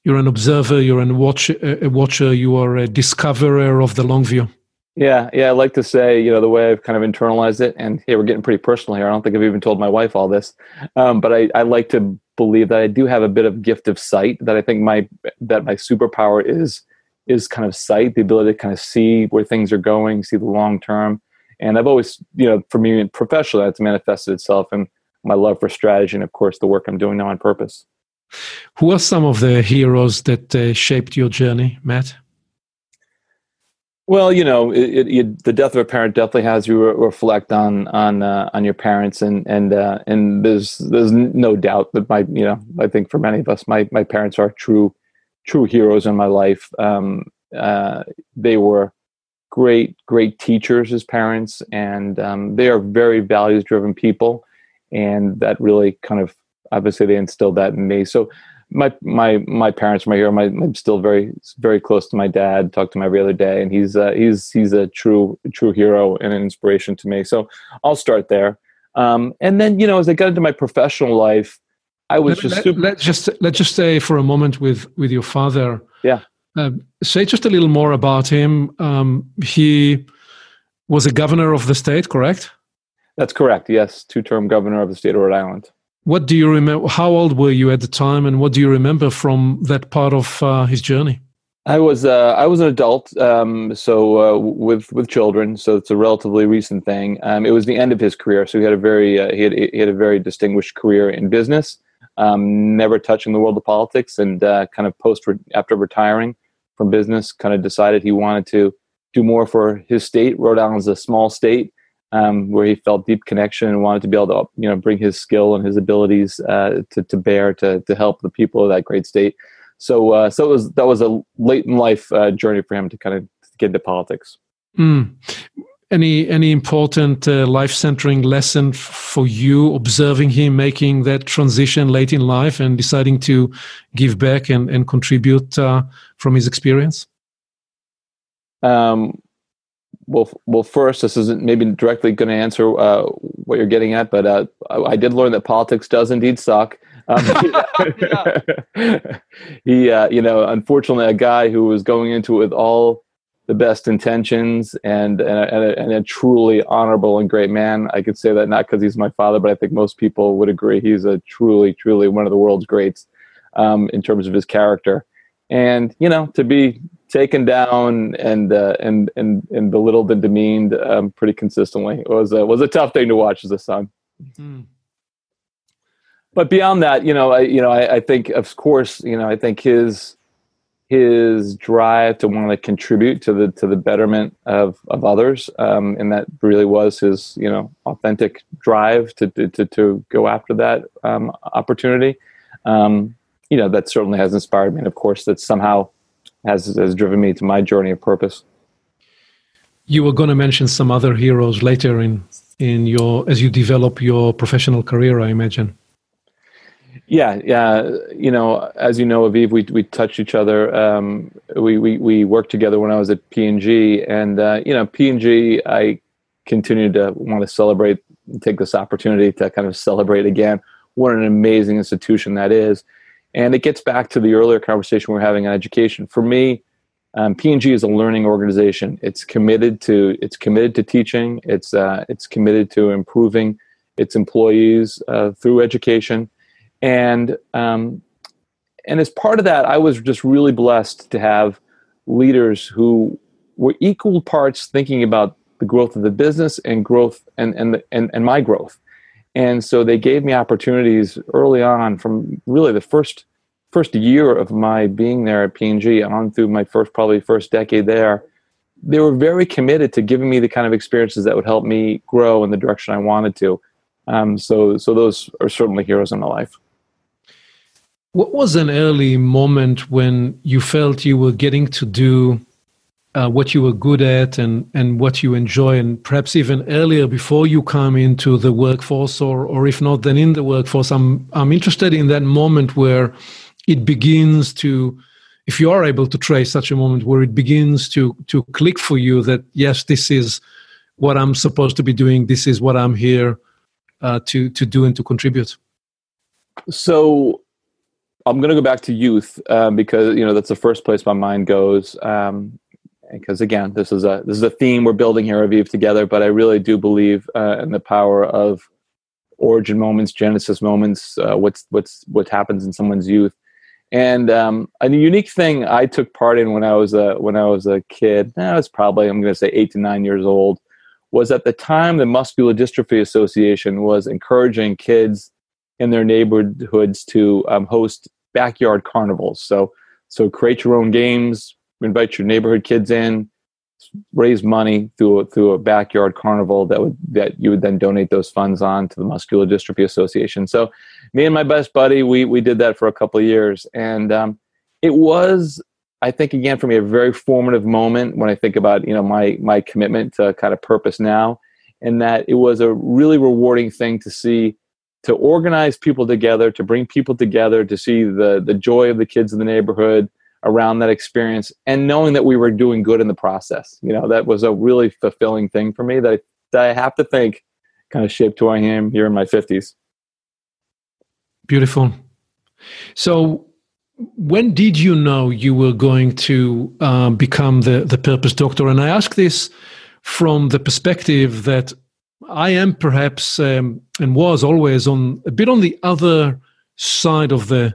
you're an observer, you're a watcher, a watcher, you are a discoverer of the long view. Yeah, yeah. I like to say, you know, the way I've kind of internalized it, and here we're getting pretty personal here. I don't think I've even told my wife all this, um, but I, I like to believe that I do have a bit of gift of sight. That I think my that my superpower is is kind of sight, the ability to kind of see where things are going, see the long term. And I've always, you know, for me professionally, that's manifested itself in my love for strategy and, of course, the work I'm doing now on purpose. Who are some of the heroes that uh, shaped your journey, Matt? Well, you know, it, it, the death of a parent definitely has you re- reflect on on uh, on your parents, and and uh, and there's there's no doubt that my you know I think for many of us my my parents are true true heroes in my life. Um, uh, they were great great teachers as parents, and um, they are very values driven people, and that really kind of obviously they instilled that in me. So my my my parents are my hero. My, I'm still very very close to my dad. Talk to him every other day, and he's uh, he's he's a true true hero and an inspiration to me. So I'll start there. Um, and then you know, as I got into my professional life, I was let, just let, super- let's just let's just stay for a moment with with your father. Yeah. Uh, say just a little more about him. Um, he was a governor of the state, correct? That's correct. Yes, two-term governor of the state of Rhode Island. What do you remember? How old were you at the time, and what do you remember from that part of uh, his journey? I was uh, I was an adult, um, so uh, with with children, so it's a relatively recent thing. Um, it was the end of his career, so he had a very uh, he had he had a very distinguished career in business, um, never touching the world of politics, and uh, kind of post after retiring from business, kind of decided he wanted to do more for his state. Rhode Island's a small state um, where he felt deep connection and wanted to be able to you know bring his skill and his abilities uh, to to bear to to help the people of that great state. So uh, so it was that was a late in life uh, journey for him to kind of get into politics. Mm. Any any important uh, life centering lesson f- for you observing him making that transition late in life and deciding to give back and and contribute uh, from his experience? Um, well, well, first, this isn't maybe directly going to answer uh, what you're getting at, but uh, I did learn that politics does indeed suck. Um, he, uh, you know, unfortunately, a guy who was going into it with all the best intentions and and a, and a, truly honorable and great man. I could say that not because he's my father, but I think most people would agree he's a truly, truly one of the world's greats um, in terms of his character. And you know, to be taken down and uh, and and and belittled and demeaned um, pretty consistently. It was a, was a tough thing to watch as a son. Mm-hmm. But beyond that, you know, I you know I, I think of course you know I think his his drive to want to contribute to the to the betterment of of others, um, and that really was his you know authentic drive to to to, go after that um, opportunity. Um, you know that certainly has inspired me, and of course that somehow has has driven me to my journey of purpose. You were going to mention some other heroes later in in your as you develop your professional career, I imagine. Yeah, yeah. You know, as you know, Aviv, we we touched each other. Um, we we we worked together when I was at P and G, and uh, you know, P and G. I continue to want to celebrate, take this opportunity to kind of celebrate again what an amazing institution that is. And it gets back to the earlier conversation we are having on education. For me, um, P&G is a learning organization. It's committed to it's committed to teaching. It's uh, it's committed to improving its employees uh, through education, and um, and as part of that, I was just really blessed to have leaders who were equal parts thinking about the growth of the business and growth and and and, and my growth. And so they gave me opportunities early on from really the first first year of my being there at P&G on through my first probably first decade there. They were very committed to giving me the kind of experiences that would help me grow in the direction I wanted to. Um, so so those are certainly heroes in my life. What was an early moment when you felt you were getting to do uh, what you were good at and, and what you enjoy, and perhaps even earlier before you come into the workforce, or, or if not, then in the workforce. I'm, I'm interested in that moment where it begins to, if you are able to trace such a moment where it begins to, to click for you that, yes, this is what I'm supposed to be doing, this is what I'm here uh, to, to do and to contribute. So I'm going to go back to youth um, because you know that's the first place my mind goes. Um, because again, this is a this is a theme we're building here, Aviv, together. But I really do believe uh, in the power of origin moments, genesis moments. Uh, what's what's what happens in someone's youth, and um, a unique thing I took part in when I was a when I was a kid. I was probably I'm going to say eight to nine years old. Was at the time the Muscular Dystrophy Association was encouraging kids in their neighborhoods to um, host backyard carnivals. So so create your own games, invite your neighborhood kids in, raise money through a, through a backyard carnival that would that you would then donate those funds on to the Muscular Dystrophy Association. So, me and my best buddy, we we did that for a couple of years, and um, it was, I think, again for me, a very formative moment when I think about you know my my commitment to kind of purpose now, and that it was a really rewarding thing to see. To organize people together, to bring people together, to see the the joy of the kids in the neighborhood, around that experience and knowing that we were doing good in the process. You know, that was a really fulfilling thing for me that I, that I have to think kind of shaped who I am here in my 50s. Beautiful. So, when did you know you were going to um, become the, the purpose doctor? And I ask this from the perspective that I am perhaps um, and was always on a bit on the other side of the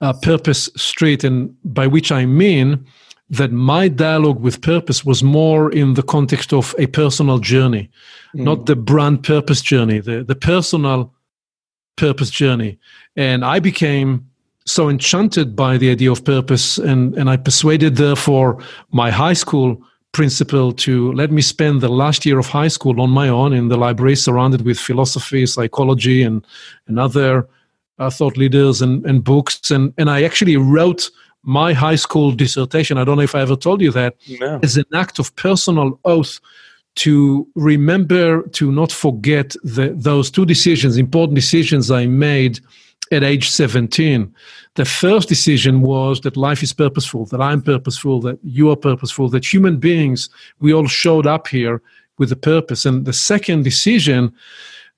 uh, purpose street, and by which I mean that my dialogue with purpose was more in the context of a personal journey, mm. not the brand purpose journey, the, the personal purpose journey. And I became so enchanted by the idea of purpose, and, and I persuaded, therefore, my high school principal to let me spend the last year of high school on my own in the library, surrounded with philosophy, psychology, and, and other uh, thought leaders and, and books. And, and I actually wrote my high school dissertation. I don't know if I ever told you that, Yeah. as an act of personal oath to remember to not forget the, those two decisions, important decisions I made at age 17. The first decision was that life is purposeful, that I'm purposeful, that you are purposeful, that human beings, we all showed up here with a purpose. And the second decision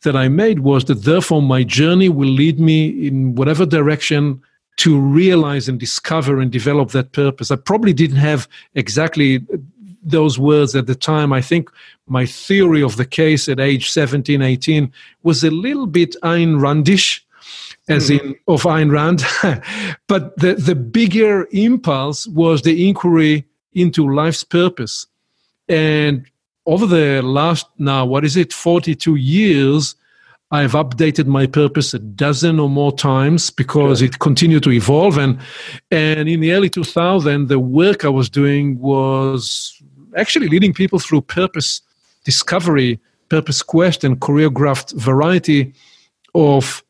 that I made was that therefore my journey will lead me in whatever direction to realize and discover and develop that purpose. I probably didn't have exactly those words at the time. I think my theory of the case at age 17, 18 was a little bit Ayn Randish, as hmm. in of Ayn Rand. but the, the bigger impulse was the inquiry into life's purpose. And over the last, now, what is it, 42 years, I've updated my purpose a dozen or more times because it continued to evolve. And, and in the early 2000s, the work I was doing was actually leading people through purpose discovery, purpose quest, and choreographed variety of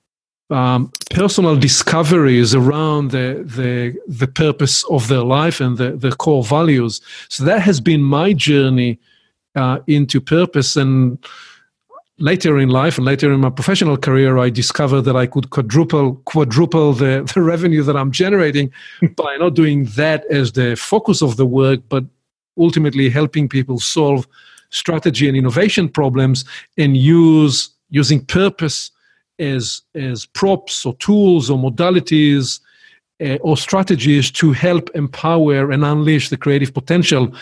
um, personal discoveries around the, the, the purpose of their life and the, the core values. So that has been my journey uh, into purpose. And later in life and later in my professional career, I discovered that I could quadruple quadruple the, the revenue that I'm generating by not doing that as the focus of the work, but ultimately helping people solve strategy and innovation problems and use using purpose as as props or tools or modalities uh, or strategies to help empower and unleash the creative potential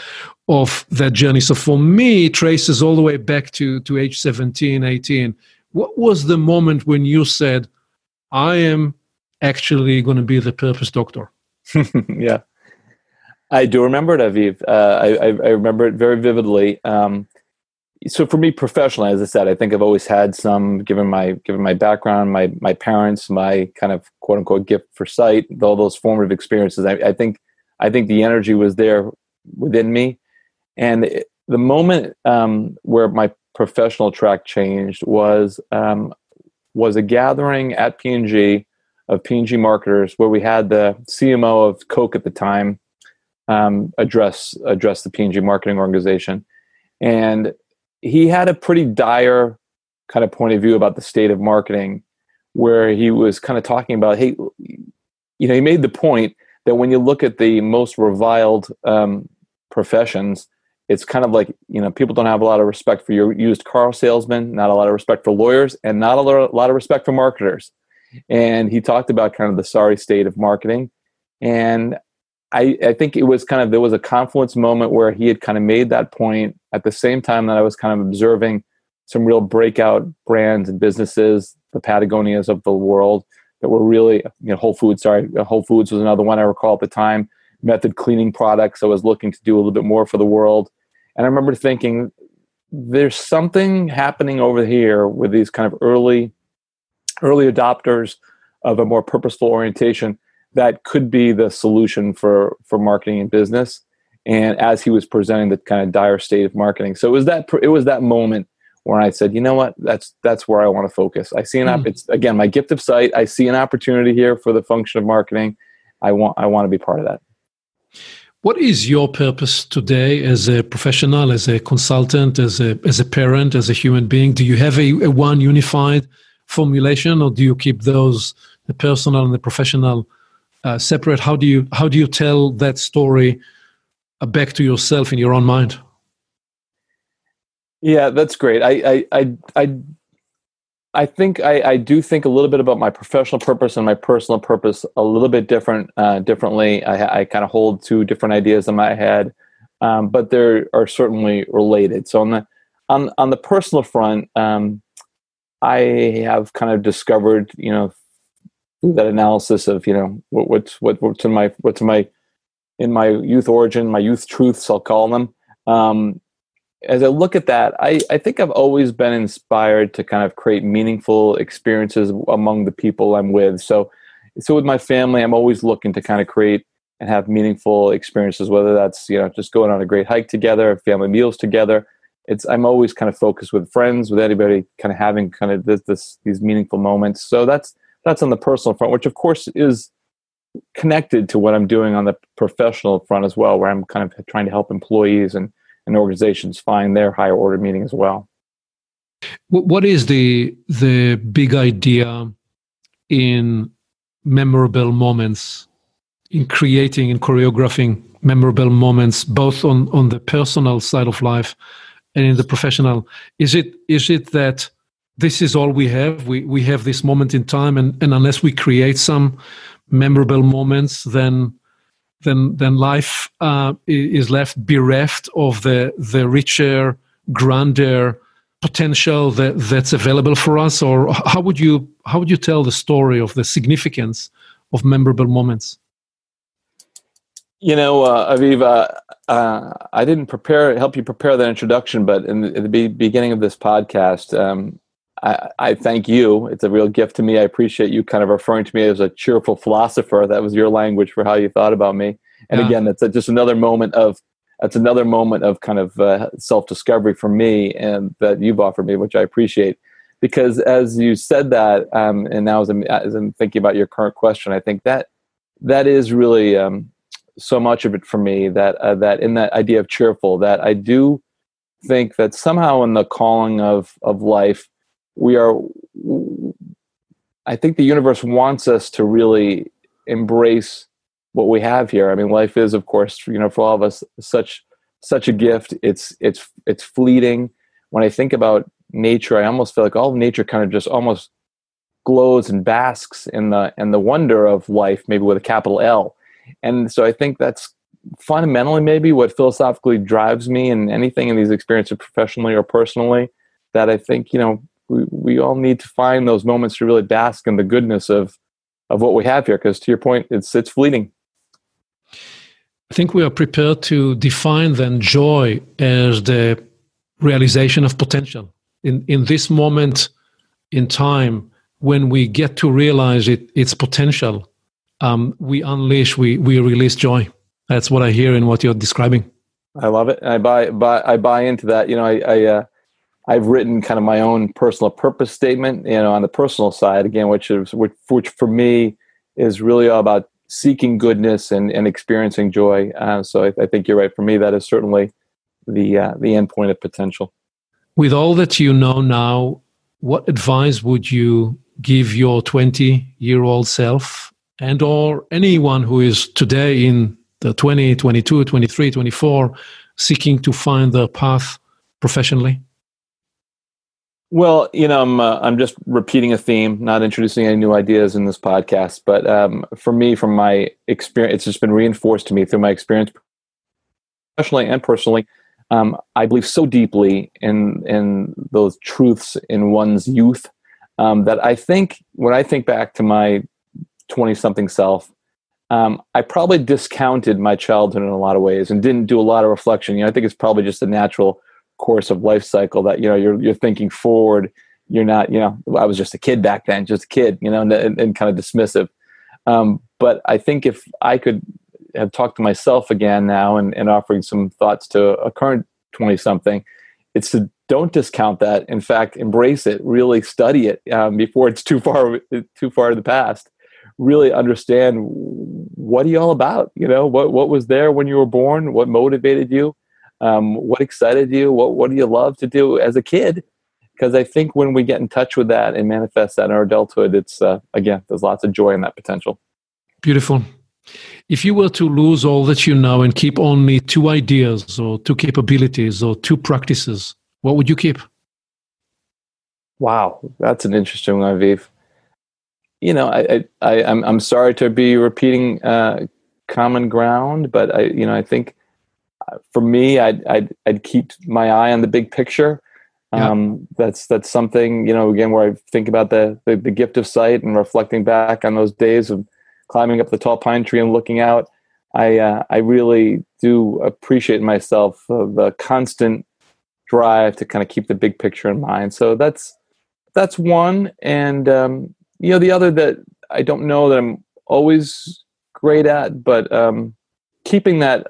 of that journey so for me traces all the way back to to age 17 18 what was the moment when you said i am actually going to be the purpose doctor yeah I do remember it, Aviv. Uh, I, I, I, remember it very vividly. Um, so for me, professionally, as I said, I think I've always had some, given my given my background, my my parents, my kind of quote unquote gift for sight, all those formative experiences. I, I think I think the energy was there within me, and it, the moment um, where my professional track changed was um, was a gathering at P&G of P&G marketers where we had the CMO of Coke at the time um, address address the P&G marketing organization, and he had a pretty dire kind of point of view about the state of marketing, where he was kind of talking about, hey, you know, he made the point that when you look at the most reviled um, professions, it's kind of like you know people don't have a lot of respect for your used car salesman, not a lot of respect for lawyers, and not a lot of respect for marketers. And he talked about kind of the sorry state of marketing, and I, I, think it was kind of there was a confluence moment where he had kind of made that point at the same time that I was kind of observing some real breakout brands and businesses, the Patagonias of the world that were really, you know, Whole Foods. Sorry, Whole Foods was another one I recall at the time. Method cleaning products. I was looking to do a little bit more for the world, and I remember thinking, there's something happening over here with these kind of early, early adopters of a more purposeful orientation that could be the solution for for marketing and business. And as he was presenting the kind of dire state of marketing so it was that it was that moment where i said you know what? That's that's where i want to focus. I see an mm. it's again my gift of sight. I see an opportunity here for the function of marketing. I want i want to be part of that what is your purpose today as a professional as a consultant as a as a parent as a human being? Do you have a, a one unified formulation or do you keep those the personal and the professional uh, separate? How do you how do you tell that story uh, back to yourself in your own mind? Yeah that's great. I i i i, I think I, I do think a little bit about my professional purpose and my personal purpose a little bit different uh, differently i, I kind of hold two different ideas in my head um, but they are certainly related so on the on, on the personal front um, i have kind of discovered you know that analysis of you know what, what's what, what's in my what's in my in my youth origin, my youth truths, I'll call them. Um, as I look at that, I, I think I've always been inspired to kind of create meaningful experiences among the people I'm with. So, so with my family, I'm always looking to kind of create and have meaningful experiences, whether that's you know just going on a great hike together, family meals together. It's I'm always kind of focused with friends, with anybody, kind of having kind of this, this these meaningful moments. So that's that's on the personal front, which of course is connected to what I'm doing on the professional front as well, where I'm kind of trying to help employees and, and organizations find their higher order meaning as well. What is the the big idea in memorable moments, in creating and choreographing memorable moments, both on, on the personal side of life and in the professional? Is it is it that this is all we have? We we have this moment in time, and, and unless we create some memorable moments, then then then life uh, is left bereft of the the richer, grander potential that that's available for us. Or how would you how would you tell the story of the significance of memorable moments? You know, uh, Aviv, uh, uh, I didn't prepare help you prepare that introduction, but in the, the be- beginning of this podcast, um, I, I, thank you. It's a real gift to me. I appreciate you kind of referring to me as a cheerful philosopher. That was your language for how you thought about me. And yeah. again, that's a, just another moment of that's another moment of kind of uh, self discovery for me, and that you've offered me, which I appreciate. Because as you said that, um, and now as I'm, as I'm thinking about your current question, I think that that is really um, so much of it for me. That uh, that in that idea of cheerful, that I do think that somehow in the calling of of life we are i think the universe wants us to really embrace what we have here. I mean life is of course you know for all of us such such a gift. It's it's it's fleeting. When i think about nature i almost feel like all of nature kind of just almost glows and basks in the in the wonder of life maybe with a capital l. And so i think that's fundamentally maybe what philosophically drives me in anything in these experiences professionally or personally that i think you know we, we all need to find those moments to really bask in the goodness of of what we have here because to your point it's it's fleeting. I think we are prepared to define then joy as the realization of potential. In in this moment in time when we get to realize it its potential um, we unleash we we release joy. That's what i hear in what you're describing. I love it. I buy, buy i buy into that. You know i i uh, I've written kind of my own personal purpose statement, you know, on the personal side again, which is which, which for me is really all about seeking goodness and, and experiencing joy. Uh, so I, I, think you're right. For me, that is certainly the uh, the end point of potential. With all that you know now, what advice would you give your 20 year old self and or anyone who is today in the 20, 22, 23, 24 seeking to find their path professionally? Well, you know, I'm uh, I'm just repeating a theme, not introducing any new ideas in this podcast. But um, for me, from my experience, it's just been reinforced to me through my experience, professionally and personally. Um, I believe so deeply in in those truths in one's youth um, that I think when I think back to my twenty something self, um, I probably discounted my childhood in a lot of ways and didn't do a lot of reflection. You know, I think it's probably just a natural course of life cycle that you know you're you're thinking forward. You're not you know i was just a kid back then just a kid you know and, and, and kind of dismissive. Um, but i think if i could have talked to myself again now and, and offering some thoughts to a current 20 something it's to don't discount that. In fact embrace it really study it um, before it's too far too far in the past. Really understand what are you all about? You know what what was there when you were born? What motivated you um, what excited you? What what do you love to do as a kid? Because i think when we get in touch with that and manifest that in our adulthood it's uh, again there's lots of joy in that potential. Beautiful. If you were to lose all that you know and keep only two ideas or two capabilities or two practices what would you keep? Wow that's an interesting one Aviv. you know i i, I am I'm, I'm sorry to be repeating uh, common ground but i you know i think for me, I'd, I'd, I'd keep my eye on the big picture. Um, That's that's something you know again where I think about the, the, the gift of sight and reflecting back on those days of climbing up the tall pine tree and looking out. I uh, I really do appreciate myself the constant drive to kind of keep the big picture in mind. So that's that's one, and um, you know the other that I don't know that I'm always great at, but um, keeping that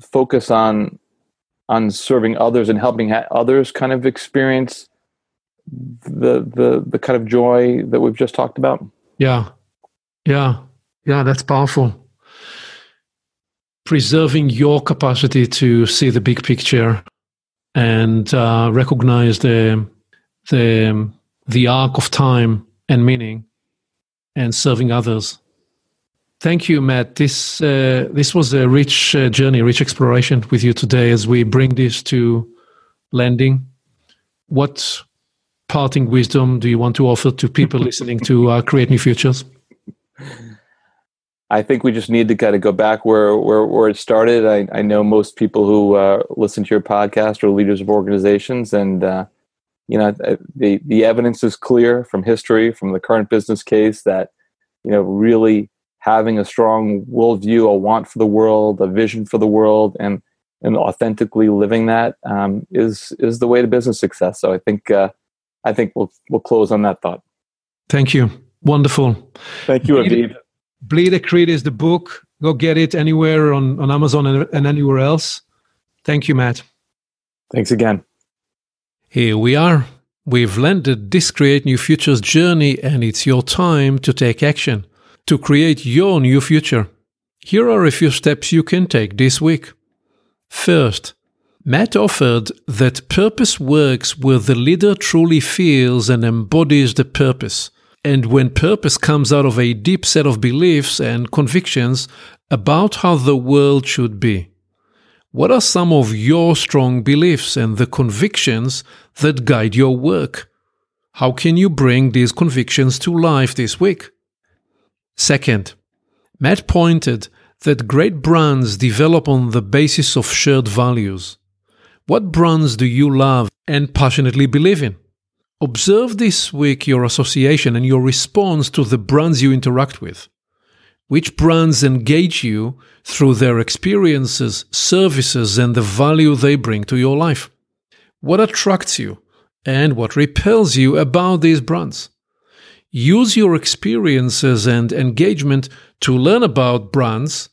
focus on on serving others and helping others kind of experience the the the kind of joy that we've just talked about. Yeah, yeah, yeah. That's powerful. Preserving your capacity to see the big picture and uh, recognize the the the arc of time and meaning, and serving others. Thank you, Matt. This uh, this was a rich uh, journey, rich exploration with you today as we bring this to landing. What parting wisdom do you want to offer to people listening to uh, Create New Futures? I think we just need to kind of go back where where, where it started. I, I know most people who uh, listen to your podcast are leaders of organizations, and uh, you know the the evidence is clear from history, from the current business case that you know really having a strong worldview, a want for the world, a vision for the world, and and authentically living that um, is is the way to business success. So I think uh, I think we'll we'll close on that thought. Thank you. Wonderful. Thank you, Aviv. Bleed Accrete is the book. Go get it anywhere on, on Amazon and, and anywhere else. Thank you, Matt. Thanks again. Here we are. We've landed this Create New Futures journey, and it's your time to take action to create your new future. Here are a few steps you can take this week. First, Matt offered that purpose works where the leader truly feels and embodies the purpose, and when purpose comes out of a deep set of beliefs and convictions about how the world should be. What are some of your strong beliefs and the convictions that guide your work? How can you bring these convictions to life this week? Second, Matt pointed that great brands develop on the basis of shared values. What brands do you love and passionately believe in? Observe this week your association and your response to the brands you interact with. Which brands engage you through their experiences, services, and the value they bring to your life? What attracts you and what repels you about these brands? Use your experiences and engagement to learn about brands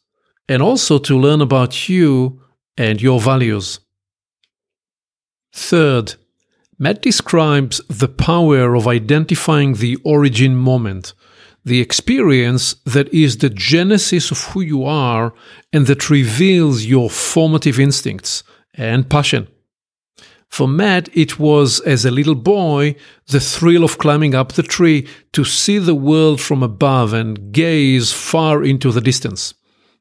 and also to learn about you and your values. Third, Matt describes the power of identifying the origin moment, the experience that is the genesis of who you are and that reveals your formative instincts and passion. For Matt, it was, as a little boy, the thrill of climbing up the tree to see the world from above and gaze far into the distance.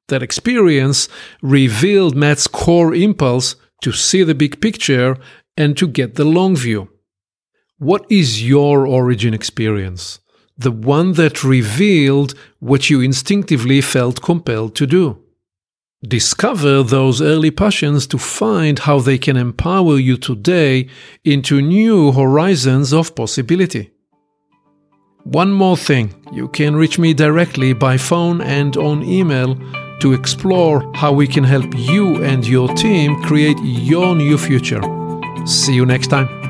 That experience revealed Matt's core impulse to see the big picture and to get the long view. What is your origin experience? The one that revealed what you instinctively felt compelled to do. Discover those early passions to find how they can empower you today into new horizons of possibility. One more thing you can reach me directly by phone and on email to explore how we can help you and your team create your new future. See you next time.